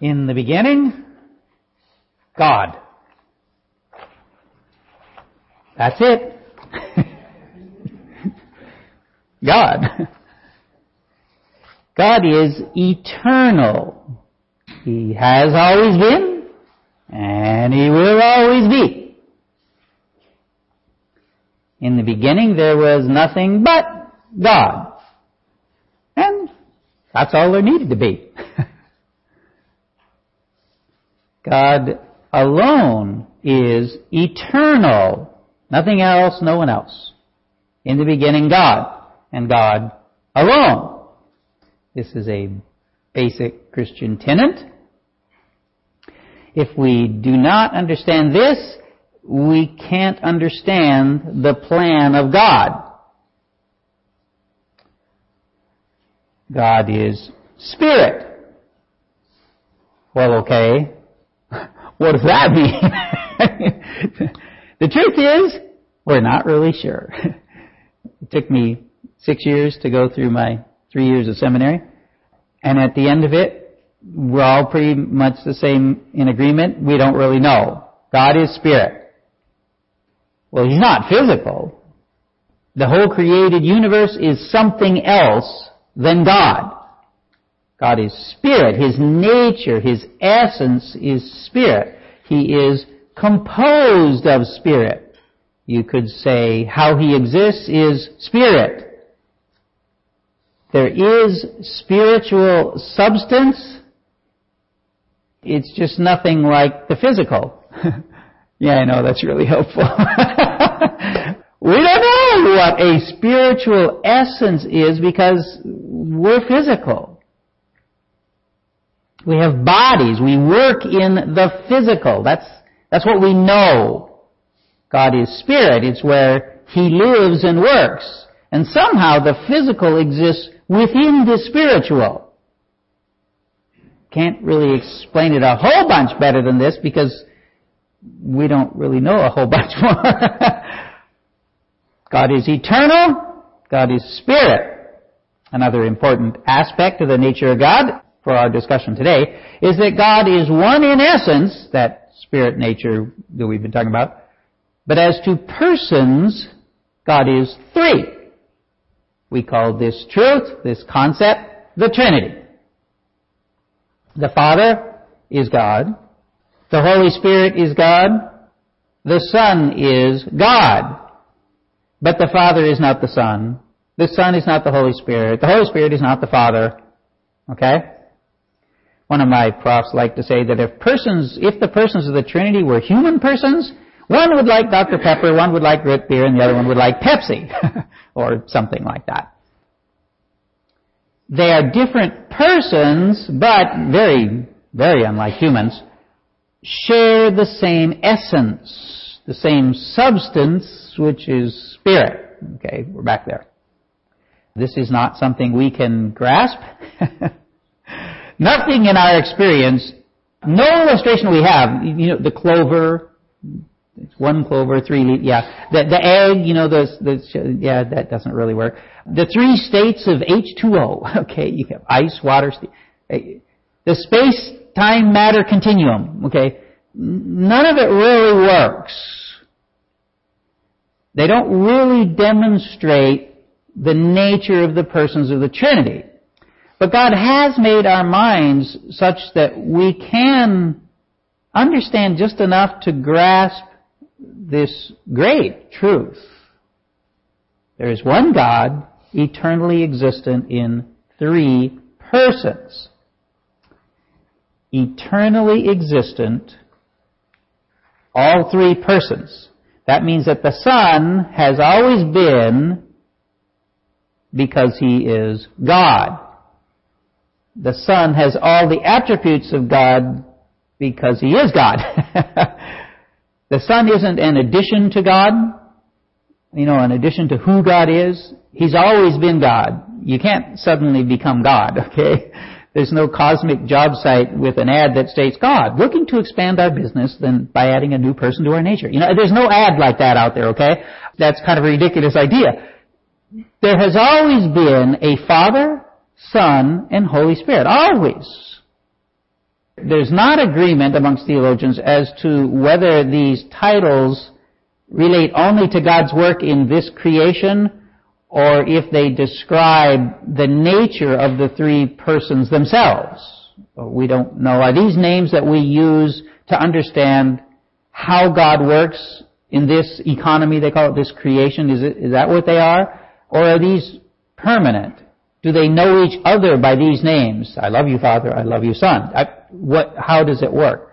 In the beginning, God. That's it. God. God is eternal. He has always been, and He will always be. In the beginning there was nothing but God. And that's all there needed to be. God alone is eternal. Nothing else, no one else. In the beginning, God, and God alone. This is a basic Christian tenet. If we do not understand this, we can't understand the plan of God. God is spirit. Well, okay. What does that mean? the truth is, we're not really sure. It took me six years to go through my three years of seminary. And at the end of it, we're all pretty much the same in agreement. We don't really know. God is spirit. Well, He's not physical. The whole created universe is something else than God. God is spirit. His nature, His essence is spirit. He is composed of spirit. You could say how He exists is spirit. There is spiritual substance. It's just nothing like the physical. yeah, I know, that's really helpful. we don't know what a spiritual essence is because we're physical. We have bodies. We work in the physical. That's, that's what we know. God is spirit. It's where He lives and works. And somehow the physical exists within the spiritual. Can't really explain it a whole bunch better than this because we don't really know a whole bunch more. God is eternal. God is spirit. Another important aspect of the nature of God for our discussion today is that God is one in essence, that spirit nature that we've been talking about, but as to persons, God is three. We call this truth, this concept, the Trinity. The Father is God. The Holy Spirit is God. The Son is God. But the Father is not the Son. The Son is not the Holy Spirit. The Holy Spirit is not the Father. Okay? One of my profs liked to say that if persons, if the persons of the Trinity were human persons, one would like Dr. Pepper, one would like root beer, and the other one would like Pepsi. or something like that. They are different persons, but very, very unlike humans, share the same essence, the same substance, which is spirit. Okay, we're back there. This is not something we can grasp. Nothing in our experience, no illustration we have, you know, the clover, it's one clover, three yeah. The, the egg, you know, the, yeah, that doesn't really work. The three states of H2O, okay, you have ice, water, eh, the space, time, matter continuum, okay. None of it really works. They don't really demonstrate the nature of the persons of the Trinity. But God has made our minds such that we can understand just enough to grasp this great truth. There is one God, eternally existent in three persons. Eternally existent, all three persons. That means that the Son has always been because He is God. The Son has all the attributes of God because He is God. The Son isn't an addition to God, you know, an addition to who God is. He's always been God. You can't suddenly become God, okay? There's no cosmic job site with an ad that states, God, looking to expand our business then by adding a new person to our nature. You know, there's no ad like that out there, okay? That's kind of a ridiculous idea. There has always been a Father, Son, and Holy Spirit. Always. There's not agreement amongst theologians as to whether these titles relate only to God's work in this creation or if they describe the nature of the three persons themselves. We don't know. Are these names that we use to understand how God works in this economy, they call it this creation, is, it, is that what they are? Or are these permanent? Do they know each other by these names? I love you, Father. I love you, Son. I, what, how does it work?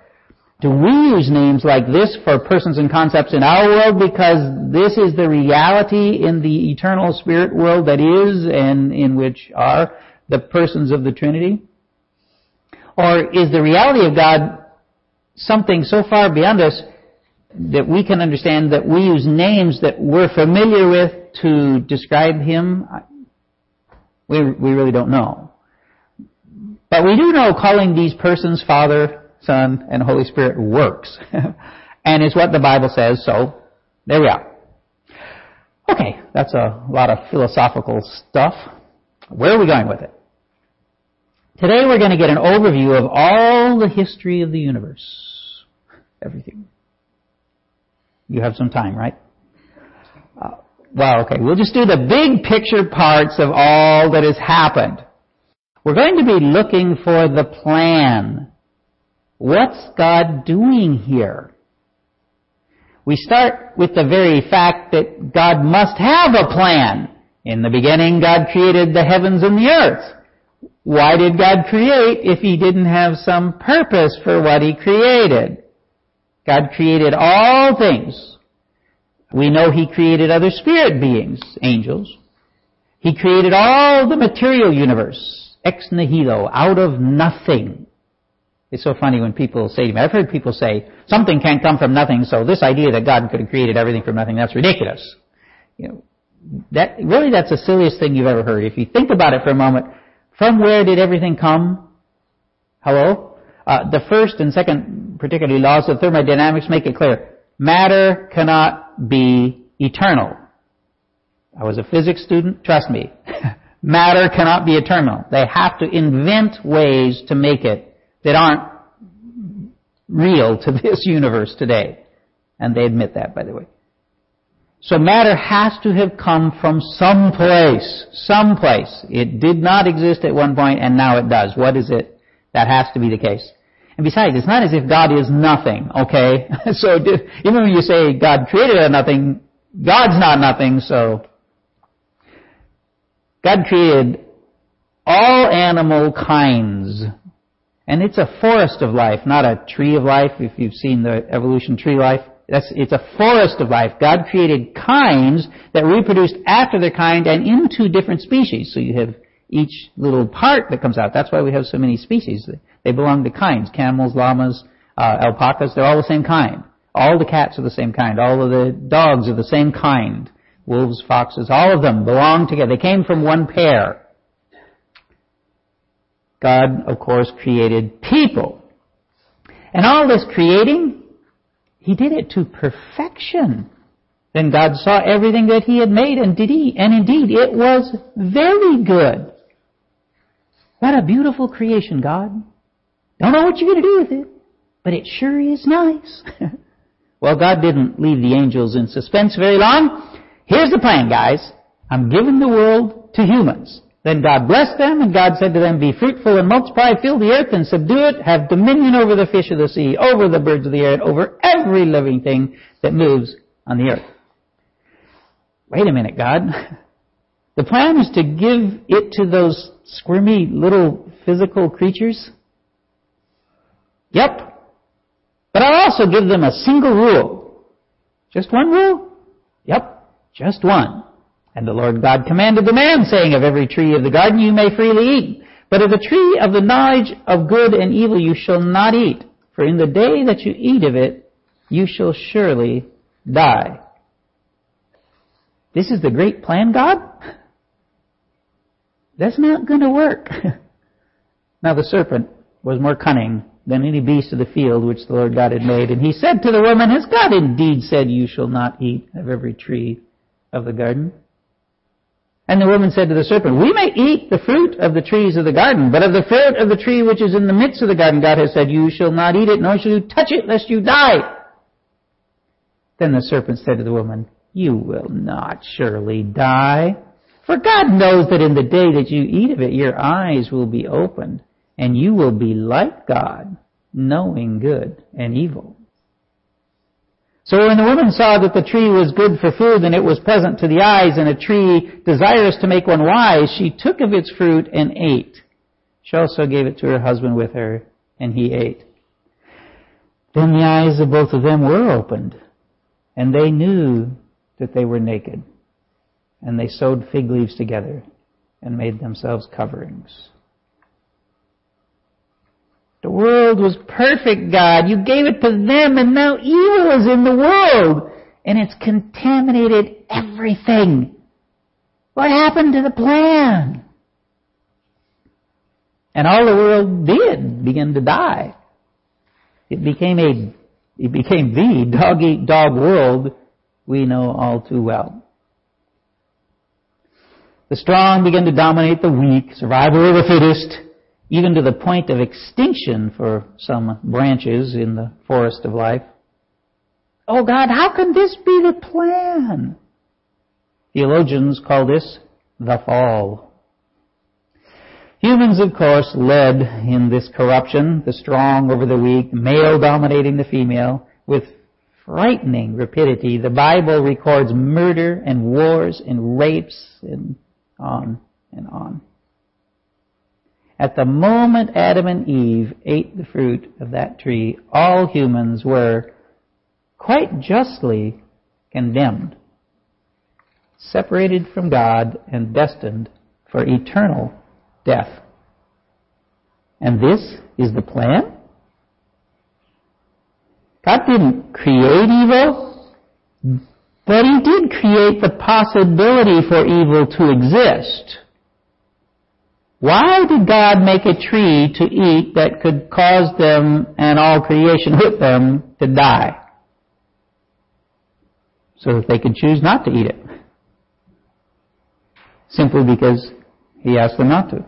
Do we use names like this for persons and concepts in our world because this is the reality in the eternal spirit world that is and in which are the persons of the Trinity? Or is the reality of God something so far beyond us that we can understand that we use names that we're familiar with to describe Him? We, we really don't know. But we do know calling these persons Father, Son, and Holy Spirit works. and it's what the Bible says, so there we are. Okay, that's a lot of philosophical stuff. Where are we going with it? Today we're going to get an overview of all the history of the universe. Everything. You have some time, right? Well, okay, we'll just do the big picture parts of all that has happened. We're going to be looking for the plan What's God doing here? We start with the very fact that God must have a plan. In the beginning, God created the heavens and the earth. Why did God create if He didn't have some purpose for what He created? God created all things. We know He created other spirit beings, angels. He created all the material universe, ex nihilo, out of nothing. It's so funny when people say to me, I've heard people say, something can't come from nothing, so this idea that God could have created everything from nothing, that's ridiculous. You know, that, really that's the silliest thing you've ever heard. If you think about it for a moment, from where did everything come? Hello? Uh, the first and second, particularly laws of thermodynamics make it clear. Matter cannot be eternal. I was a physics student, trust me. Matter cannot be eternal. They have to invent ways to make it that aren't real to this universe today. And they admit that, by the way. So matter has to have come from some place. Some place. It did not exist at one point and now it does. What is it? That has to be the case. And besides, it's not as if God is nothing, okay? so even when you say God created nothing, God's not nothing, so God created all animal kinds and it's a forest of life, not a tree of life, if you've seen the evolution tree life. That's, it's a forest of life. God created kinds that reproduced after their kind and into different species. So you have each little part that comes out. That's why we have so many species. They belong to kinds. Camels, llamas, uh, alpacas, they're all the same kind. All the cats are the same kind. All of the dogs are the same kind. Wolves, foxes, all of them belong together. They came from one pair. God, of course, created people. And all this creating, He did it to perfection. Then God saw everything that He had made and did He, and indeed it was very good. What a beautiful creation, God. Don't know what you're going to do with it, but it sure is nice. well, God didn't leave the angels in suspense very long. Here's the plan, guys. I'm giving the world to humans. Then God blessed them, and God said to them, Be fruitful and multiply, fill the earth and subdue it, have dominion over the fish of the sea, over the birds of the air, and over every living thing that moves on the earth. Wait a minute, God. The plan is to give it to those squirmy little physical creatures? Yep. But I'll also give them a single rule. Just one rule? Yep. Just one. And the Lord God commanded the man, saying, Of every tree of the garden you may freely eat, but of the tree of the knowledge of good and evil you shall not eat, for in the day that you eat of it, you shall surely die. This is the great plan, God? That's not going to work. now the serpent was more cunning than any beast of the field which the Lord God had made. And he said to the woman, Has God indeed said you shall not eat of every tree of the garden? And the woman said to the serpent, We may eat the fruit of the trees of the garden, but of the fruit of the tree which is in the midst of the garden, God has said, You shall not eat it, nor shall you touch it, lest you die. Then the serpent said to the woman, You will not surely die. For God knows that in the day that you eat of it, your eyes will be opened, and you will be like God, knowing good and evil. So when the woman saw that the tree was good for food and it was pleasant to the eyes and a tree desirous to make one wise, she took of its fruit and ate. She also gave it to her husband with her and he ate. Then the eyes of both of them were opened and they knew that they were naked and they sewed fig leaves together and made themselves coverings. The world was perfect, God. You gave it to them and now evil is in the world. And it's contaminated everything. What happened to the plan? And all the world did begin to die. It became a, it became the dog eat dog world we know all too well. The strong began to dominate the weak, survival of the fittest, even to the point of extinction for some branches in the forest of life. Oh God, how can this be the plan? Theologians call this the fall. Humans, of course, led in this corruption, the strong over the weak, male dominating the female, with frightening rapidity. The Bible records murder and wars and rapes and on and on. At the moment Adam and Eve ate the fruit of that tree, all humans were quite justly condemned, separated from God and destined for eternal death. And this is the plan? God didn't create evil, but He did create the possibility for evil to exist. Why did God make a tree to eat that could cause them and all creation with them to die? So that they could choose not to eat it. Simply because He asked them not to.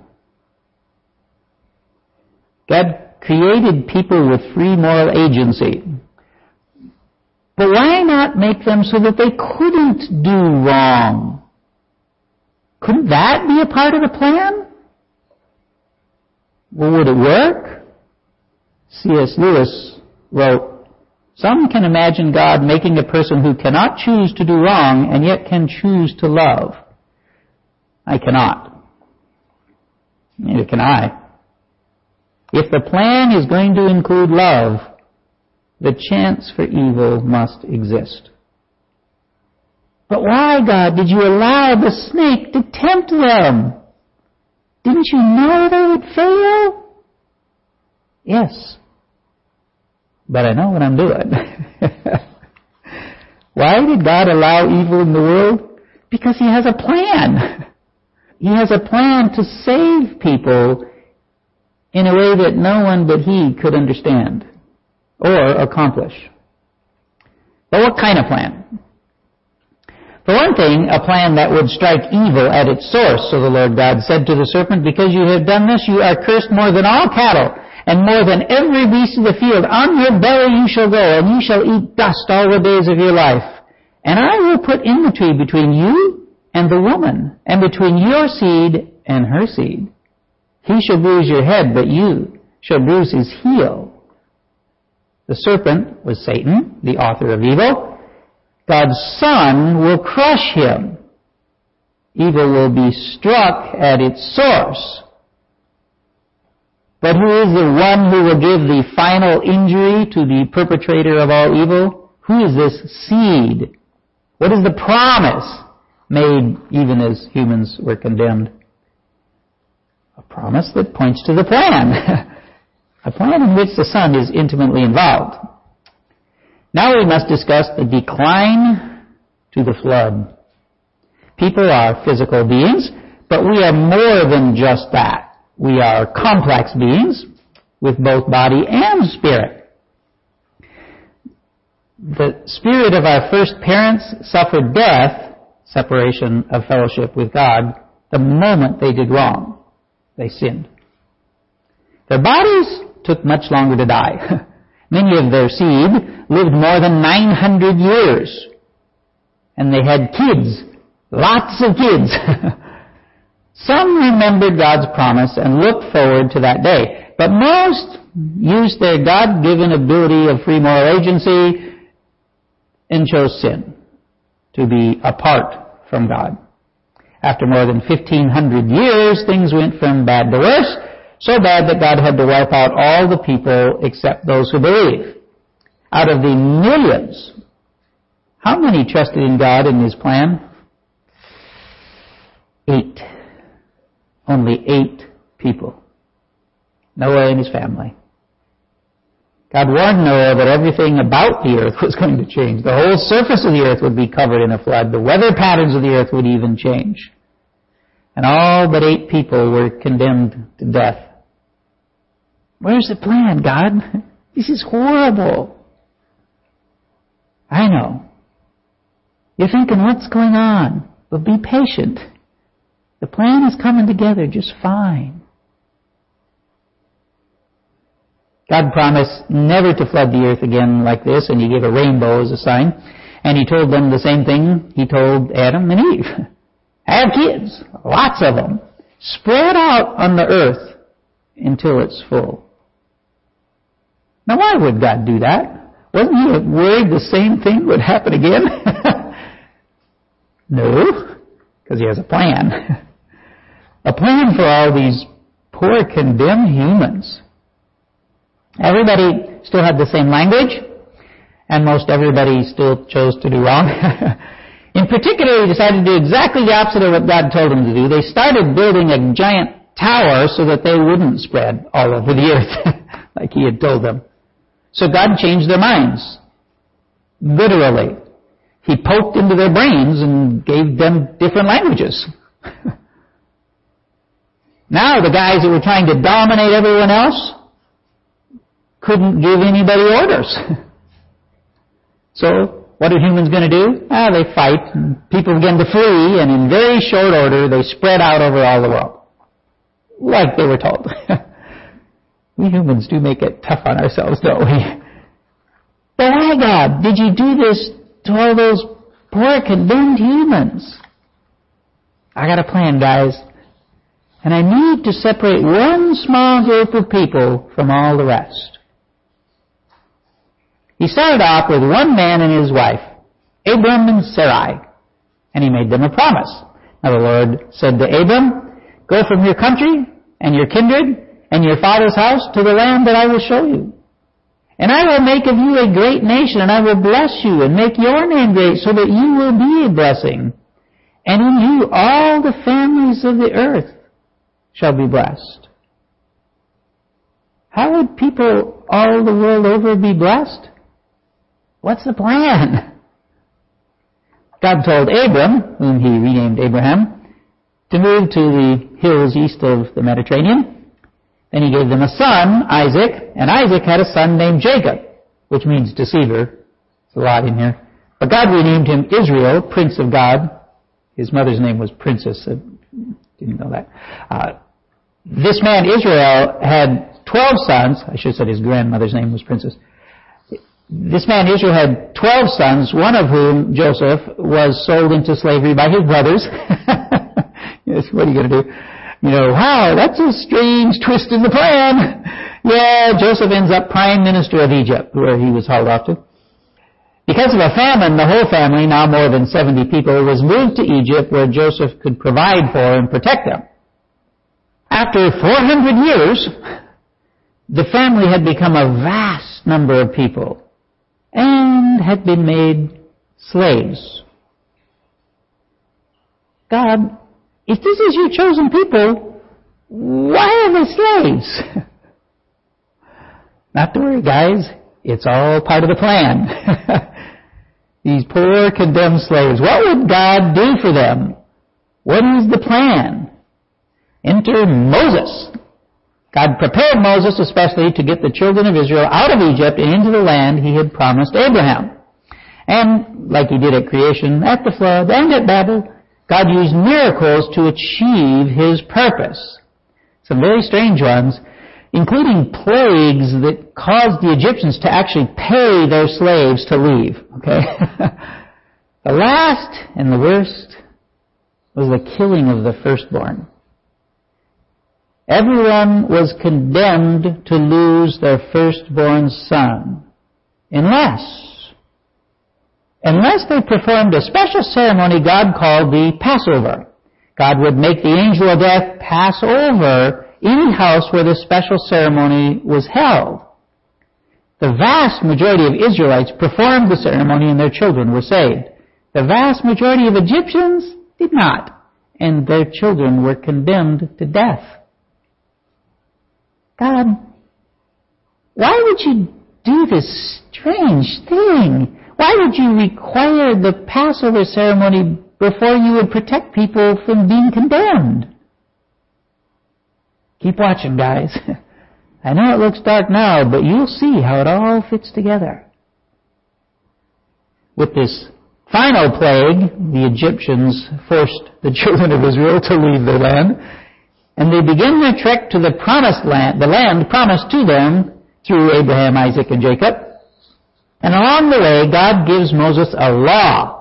God created people with free moral agency. But why not make them so that they couldn't do wrong? Couldn't that be a part of the plan? Well, would it work? C.S. Lewis wrote, Some can imagine God making a person who cannot choose to do wrong and yet can choose to love. I cannot. Neither can I. If the plan is going to include love, the chance for evil must exist. But why, God, did you allow the snake to tempt them? Didn't you know they would fail? Yes. But I know what I'm doing. Why did God allow evil in the world? Because He has a plan. He has a plan to save people in a way that no one but He could understand or accomplish. But what kind of plan? For one thing, a plan that would strike evil at its source. So the Lord God said to the serpent, Because you have done this, you are cursed more than all cattle, and more than every beast of the field. On your belly you shall go, and you shall eat dust all the days of your life. And I will put enmity between you and the woman, and between your seed and her seed. He shall bruise your head, but you shall bruise his heel. The serpent was Satan, the author of evil. God's Son will crush him. Evil will be struck at its source. But who is the one who will give the final injury to the perpetrator of all evil? Who is this seed? What is the promise made even as humans were condemned? A promise that points to the plan. a plan in which the Son is intimately involved. Now we must discuss the decline to the flood. People are physical beings, but we are more than just that. We are complex beings with both body and spirit. The spirit of our first parents suffered death separation of fellowship with God the moment they did wrong. They sinned. Their bodies took much longer to die. Many of their seed lived more than 900 years. And they had kids. Lots of kids. Some remembered God's promise and looked forward to that day. But most used their God-given ability of free moral agency and chose sin to be apart from God. After more than 1500 years, things went from bad to worse, so bad that God had to wipe out all the people except those who believe. Out of the millions, how many trusted in God and His plan? Eight. Only eight people. Noah and his family. God warned Noah that everything about the earth was going to change. The whole surface of the earth would be covered in a flood. The weather patterns of the earth would even change. And all but eight people were condemned to death. Where's the plan, God? This is horrible. I know. You're thinking, what's going on? But be patient. The plan is coming together just fine. God promised never to flood the earth again like this, and He gave a rainbow as a sign. And He told them the same thing He told Adam and Eve. Have kids, lots of them, spread out on the earth until it's full. Now why would God do that? Wasn't He worried the same thing would happen again? no, because He has a plan. a plan for all these poor condemned humans. Everybody still had the same language, and most everybody still chose to do wrong. In particular, he decided to do exactly the opposite of what God told him to do. They started building a giant tower so that they wouldn't spread all over the earth, like he had told them. So God changed their minds. Literally. He poked into their brains and gave them different languages. now the guys that were trying to dominate everyone else couldn't give anybody orders. so, what are humans going to do? Ah, they fight, people begin to flee, and in very short order, they spread out over all the world. Like they were told. we humans do make it tough on ourselves, don't we? But why, God, did you do this to all those poor, condemned humans? I got a plan, guys. And I need to separate one small group of people from all the rest. He started off with one man and his wife, Abram and Sarai, and he made them a promise. Now the Lord said to Abram, Go from your country and your kindred and your father's house to the land that I will show you. And I will make of you a great nation, and I will bless you and make your name great so that you will be a blessing. And in you all the families of the earth shall be blessed. How would people all the world over be blessed? What's the plan? God told Abram, whom he renamed Abraham, to move to the hills east of the Mediterranean. Then he gave them a son, Isaac, and Isaac had a son named Jacob, which means deceiver. It's a lot in here. But God renamed him Israel, Prince of God. His mother's name was Princess. Didn't know that. Uh, this man, Israel, had 12 sons. I should have said his grandmother's name was Princess. This man Israel had 12 sons, one of whom, Joseph, was sold into slavery by his brothers. yes, what are you going to do? You know, wow, that's a strange twist in the plan. Yeah, Joseph ends up prime minister of Egypt, where he was hauled off to. Because of a famine, the whole family, now more than 70 people, was moved to Egypt where Joseph could provide for and protect them. After 400 years, the family had become a vast number of people and had been made slaves. God, if this is your chosen people, why are they slaves? Not to worry, guys. It's all part of the plan. These poor condemned slaves. What would God do for them? What is the plan? Enter Moses. God prepared Moses especially to get the children of Israel out of Egypt and into the land he had promised Abraham. And like he did at creation, at the flood, and at Babel, God used miracles to achieve his purpose. Some very strange ones, including plagues that caused the Egyptians to actually pay their slaves to leave. Okay? the last and the worst was the killing of the firstborn. Everyone was condemned to lose their firstborn son unless unless they performed a special ceremony God called the Passover. God would make the angel of death pass over any house where this special ceremony was held. The vast majority of Israelites performed the ceremony and their children were saved. The vast majority of Egyptians did not, and their children were condemned to death. God, why would you do this strange thing? Why would you require the Passover ceremony before you would protect people from being condemned? Keep watching, guys. I know it looks dark now, but you'll see how it all fits together. With this final plague, the Egyptians forced the children of Israel to leave their land, and they begin their trek to the promised land, the land promised to them through Abraham, Isaac, and Jacob. And along the way, God gives Moses a law.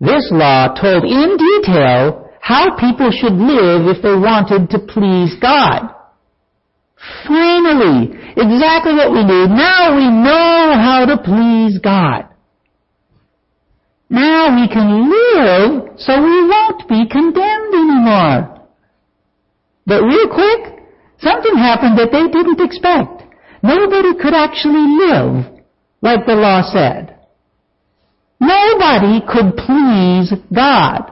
This law told in detail how people should live if they wanted to please God. Finally, exactly what we need. Now we know how to please God. Now we can live so we won't be condemned anymore. But real quick, something happened that they didn't expect. Nobody could actually live like the law said. Nobody could please God.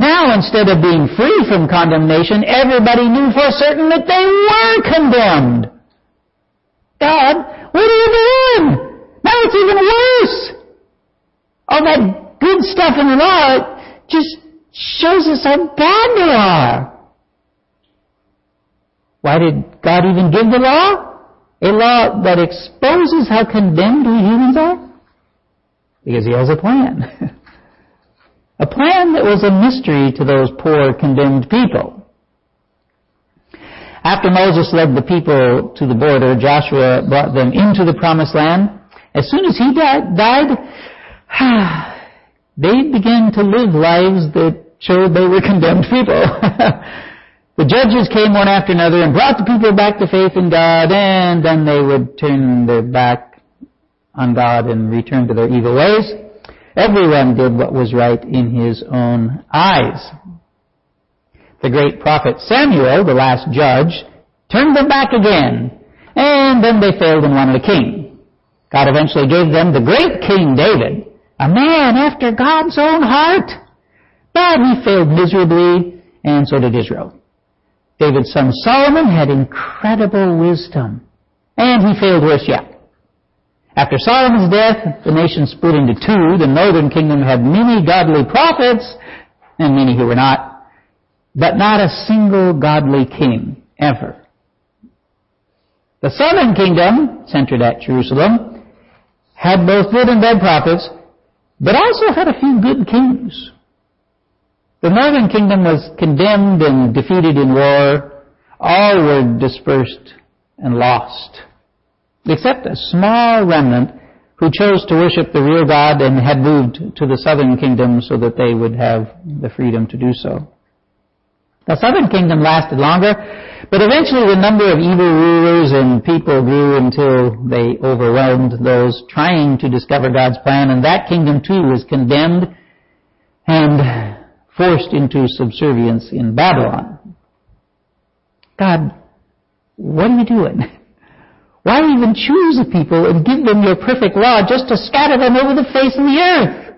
Now, instead of being free from condemnation, everybody knew for certain that they were condemned. God, what are you doing? Now it's even worse. All that good stuff in the law just shows us how bad they are. Why did God even give the law? A law that exposes how condemned we humans are? Because he has a plan. a plan that was a mystery to those poor condemned people. After Moses led the people to the border, Joshua brought them into the promised land. As soon as he died, they began to live lives that showed they were condemned people. The judges came one after another and brought the people back to faith in God, and then they would turn their back on God and return to their evil ways. Everyone did what was right in his own eyes. The great prophet Samuel, the last judge, turned them back again, and then they failed and wanted a king. God eventually gave them the great King David, a man after God's own heart. But he failed miserably, and so did Israel. David's son Solomon had incredible wisdom, and he failed worse yet. After Solomon's death, the nation split into two. The northern kingdom had many godly prophets, and many who were not, but not a single godly king, ever. The southern kingdom, centered at Jerusalem, had both good and bad prophets, but also had a few good kings. The northern kingdom was condemned and defeated in war. All were dispersed and lost, except a small remnant who chose to worship the real God and had moved to the southern kingdom so that they would have the freedom to do so. The southern kingdom lasted longer, but eventually the number of evil rulers and people grew until they overwhelmed those trying to discover God's plan, and that kingdom too was condemned and forced into subservience in Babylon. God, what are you doing? Why even choose a people and give them your perfect law just to scatter them over the face of the earth?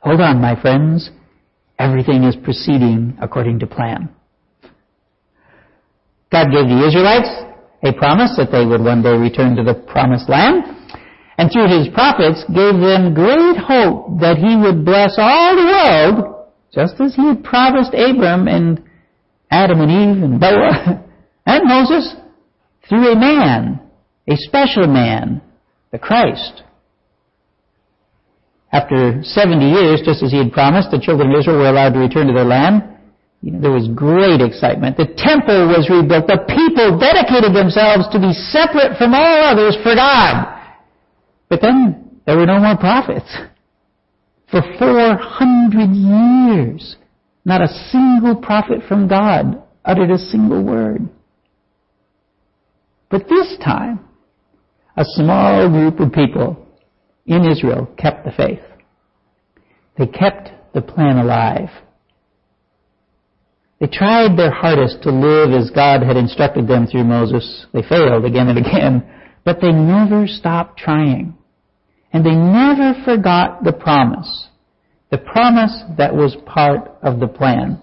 Hold on, my friends. Everything is proceeding according to plan. God gave the Israelites a promise that they would one day return to the promised land and through his prophets gave them great hope that he would bless all the world just as he had promised Abram and Adam and Eve and Noah and Moses through a man, a special man, the Christ. after 70 years, just as he had promised, the children of Israel were allowed to return to their land. You know, there was great excitement. The temple was rebuilt. The people dedicated themselves to be separate from all others for God. But then there were no more prophets. For 400 years, not a single prophet from God uttered a single word. But this time, a small group of people in Israel kept the faith. They kept the plan alive. They tried their hardest to live as God had instructed them through Moses. They failed again and again, but they never stopped trying. And they never forgot the promise. The promise that was part of the plan.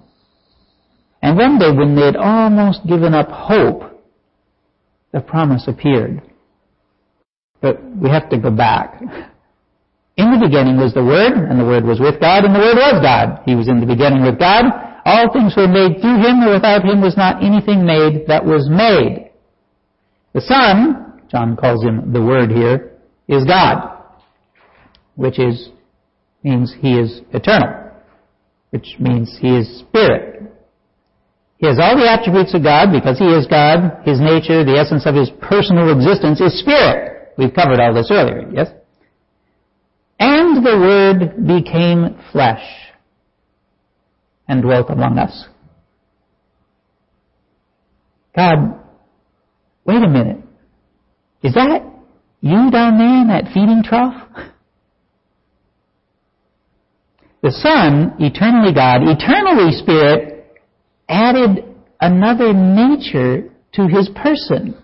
And one day when they had almost given up hope, the promise appeared. But we have to go back. In the beginning was the Word, and the Word was with God, and the Word was God. He was in the beginning with God. All things were made through Him, and without Him was not anything made that was made. The Son, John calls Him the Word here, is God, which is, means He is eternal, which means He is Spirit. He has all the attributes of God because He is God. His nature, the essence of His personal existence is Spirit. We've covered all this earlier, yes? And the Word became flesh and dwelt among us. God, wait a minute. Is that you down there in that feeding trough? The Son, eternally God, eternally Spirit, added another nature to His person.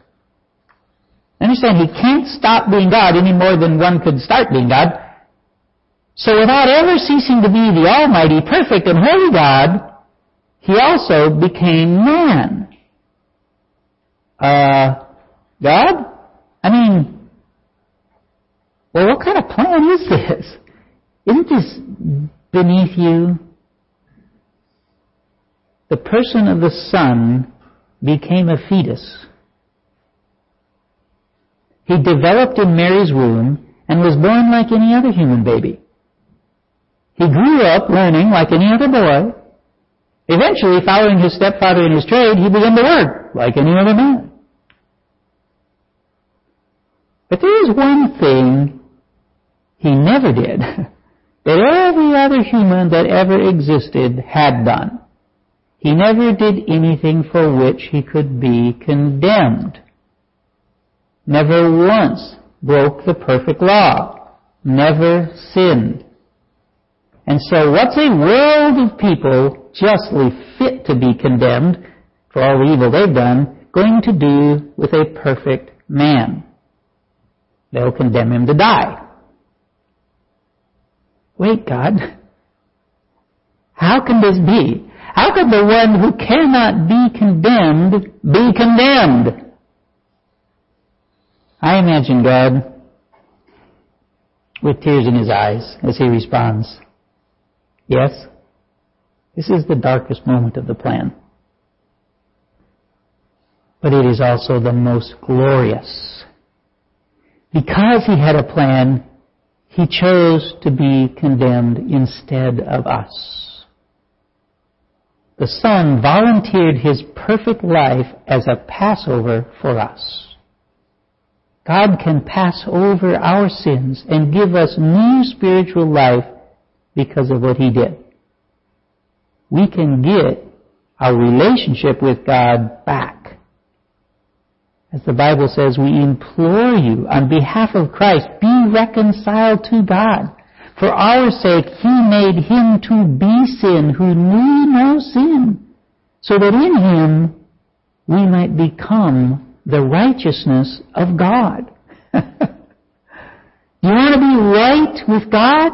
Understand, He can't stop being God any more than one could start being God. So without ever ceasing to be the Almighty, perfect, and holy God, He also became man. Uh, God? I mean, well, what kind of plan is this? Isn't this beneath you? The person of the Son became a fetus. He developed in Mary's womb and was born like any other human baby. He grew up learning like any other boy. Eventually, following his stepfather in his trade, he began to work like any other man. But there is one thing he never did that other human that ever existed had done. He never did anything for which he could be condemned. Never once broke the perfect law. Never sinned. And so what's a world of people justly fit to be condemned for all the evil they've done going to do with a perfect man? They'll condemn him to die. Wait, God. How can this be? How could the one who cannot be condemned be condemned? I imagine God with tears in his eyes as he responds, Yes, this is the darkest moment of the plan. But it is also the most glorious. Because he had a plan, he chose to be condemned instead of us. The Son volunteered his perfect life as a Passover for us. God can pass over our sins and give us new spiritual life because of what he did. We can get our relationship with God back. As the Bible says, we implore you on behalf of Christ, be reconciled to God. For our sake, He made Him to be sin who knew no sin, so that in Him we might become the righteousness of God. you want to be right with God?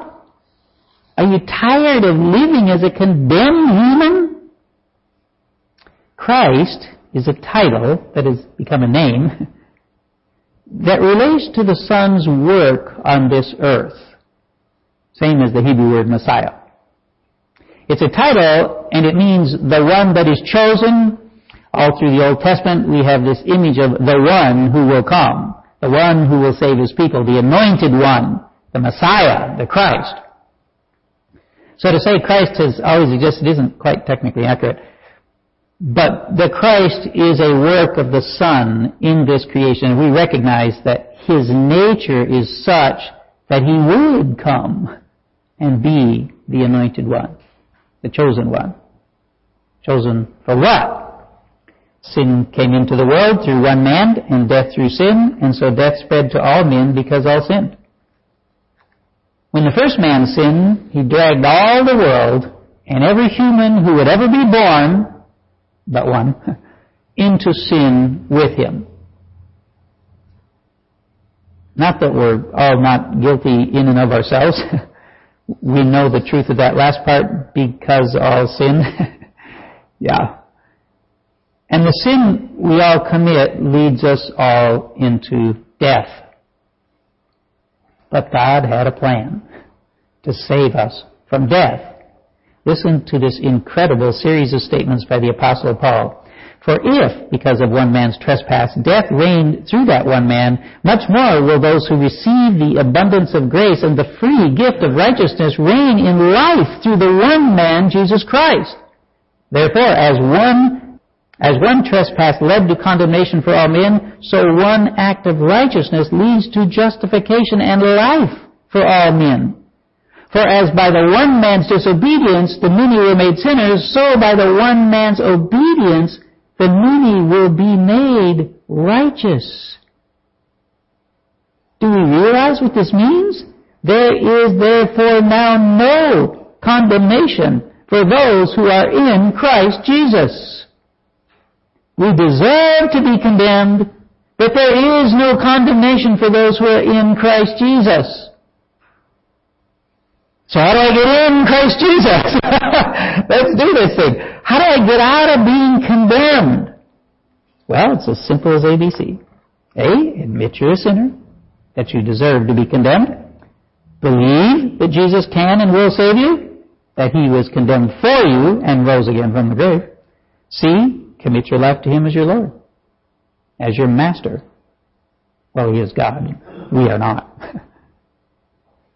Are you tired of living as a condemned human? Christ is a title that has become a name that relates to the Son's work on this earth. Same as the Hebrew word Messiah. It's a title and it means the one that is chosen. All through the Old Testament we have this image of the one who will come. The one who will save his people. The anointed one the Messiah, the Christ. So to say Christ has oh, always existed isn't quite technically accurate. But the Christ is a work of the Son in this creation. We recognize that His nature is such that He would come and be the anointed one, the chosen one. Chosen for what? Sin came into the world through one man, and death through sin, and so death spread to all men because all sinned. When the first man sinned, he dragged all the world and every human who would ever be born, but one, into sin with him. Not that we're all not guilty in and of ourselves. we know the truth of that last part because all sin. yeah. And the sin we all commit leads us all into death. But God had a plan to save us from death. Listen to this incredible series of statements by the Apostle Paul. For if, because of one man's trespass, death reigned through that one man, much more will those who receive the abundance of grace and the free gift of righteousness reign in life through the one man, Jesus Christ. Therefore, as one, as one trespass led to condemnation for all men, so one act of righteousness leads to justification and life for all men. For as by the one man's disobedience the many were made sinners, so by the one man's obedience the many will be made righteous. Do we realize what this means? There is therefore now no condemnation for those who are in Christ Jesus. We deserve to be condemned, but there is no condemnation for those who are in Christ Jesus. So how do I get in Christ Jesus? Let's do this thing. How do I get out of being condemned? Well, it's as simple as ABC. A, admit you're a sinner, that you deserve to be condemned. Believe that Jesus can and will save you, that He was condemned for you and rose again from the grave. C, commit your life to Him as your Lord, as your Master. Well, He is God. We are not.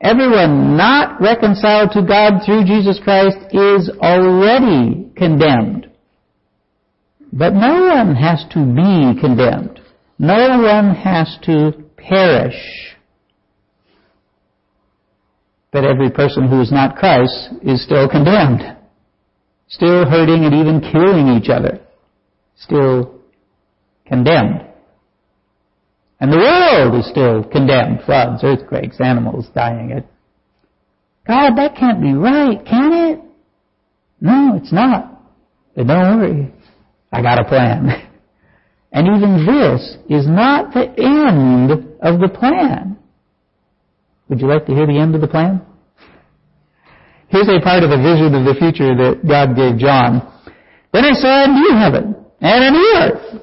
Everyone not reconciled to God through Jesus Christ is already condemned. But no one has to be condemned. No one has to perish. But every person who is not Christ is still condemned. Still hurting and even killing each other. Still condemned. And the world is still condemned. Floods, earthquakes, animals dying. It, God, that can't be right, can it? No, it's not. But don't worry. I got a plan. And even this is not the end of the plan. Would you like to hear the end of the plan? Here's a part of a vision of the future that God gave John. Then I saw a new heaven and a new earth.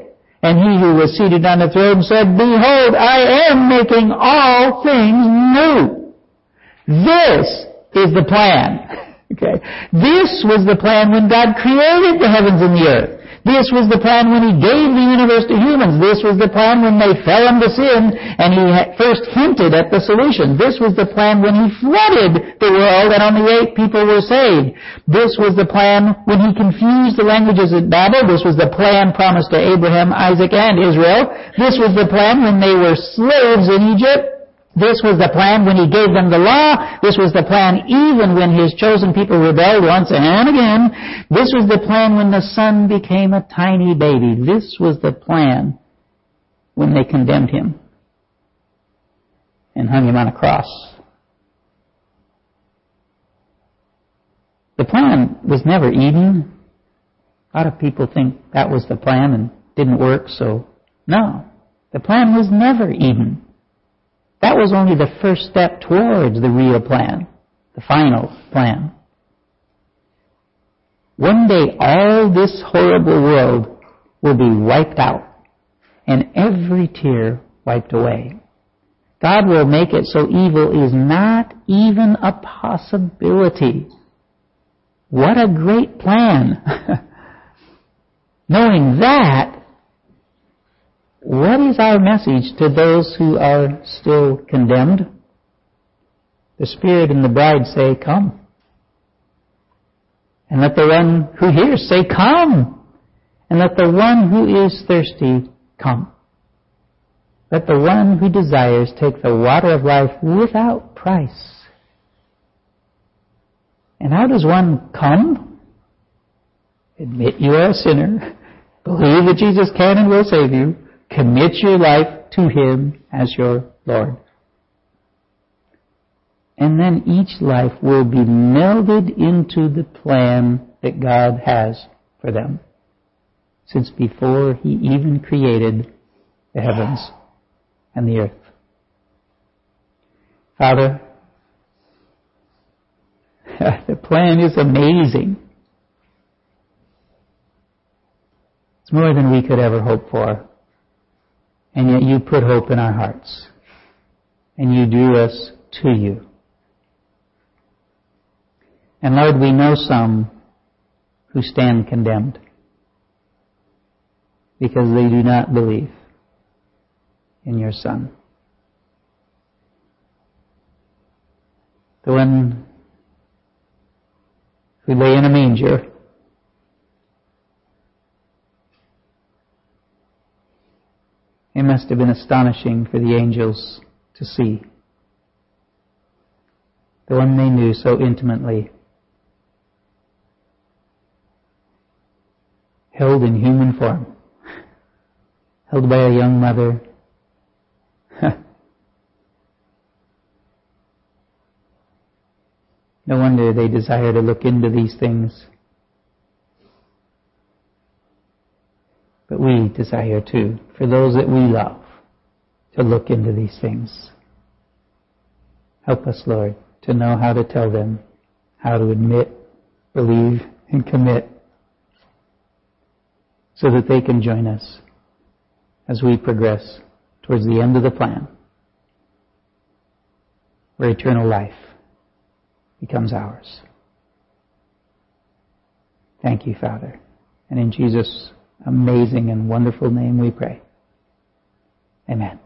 And he who was seated on the throne said, Behold, I am making all things new. This is the plan. Okay. This was the plan when God created the heavens and the earth. This was the plan when He gave the universe to humans. This was the plan when they fell into sin and He first hinted at the solution. This was the plan when He flooded the world and only eight people were saved. This was the plan when He confused the languages at Babel. This was the plan promised to Abraham, Isaac, and Israel. This was the plan when they were slaves in Egypt. This was the plan when he gave them the law. This was the plan even when his chosen people rebelled once and again. This was the plan when the son became a tiny baby. This was the plan when they condemned him and hung him on a cross. The plan was never Eden. A lot of people think that was the plan and didn't work, so no. The plan was never Eden. That was only the first step towards the real plan, the final plan. One day all this horrible world will be wiped out and every tear wiped away. God will make it so evil is not even a possibility. What a great plan. Knowing that, what is our message to those who are still condemned? The Spirit and the bride say, Come. And let the one who hears say, Come. And let the one who is thirsty come. Let the one who desires take the water of life without price. And how does one come? Admit you are a sinner. Believe that Jesus can and will save you. Commit your life to Him as your Lord. And then each life will be melded into the plan that God has for them. Since before He even created the heavens and the earth. Father, the plan is amazing. It's more than we could ever hope for. And yet you put hope in our hearts. And you drew us to you. And Lord, we know some who stand condemned because they do not believe in your Son. The one who lay in a manger It must have been astonishing for the angels to see. The one they knew so intimately. Held in human form. Held by a young mother. no wonder they desire to look into these things. But we desire too, for those that we love, to look into these things. Help us, Lord, to know how to tell them, how to admit, believe, and commit, so that they can join us as we progress towards the end of the plan, where eternal life becomes ours. Thank you, Father. And in Jesus' amazing and wonderful name we pray. Amen.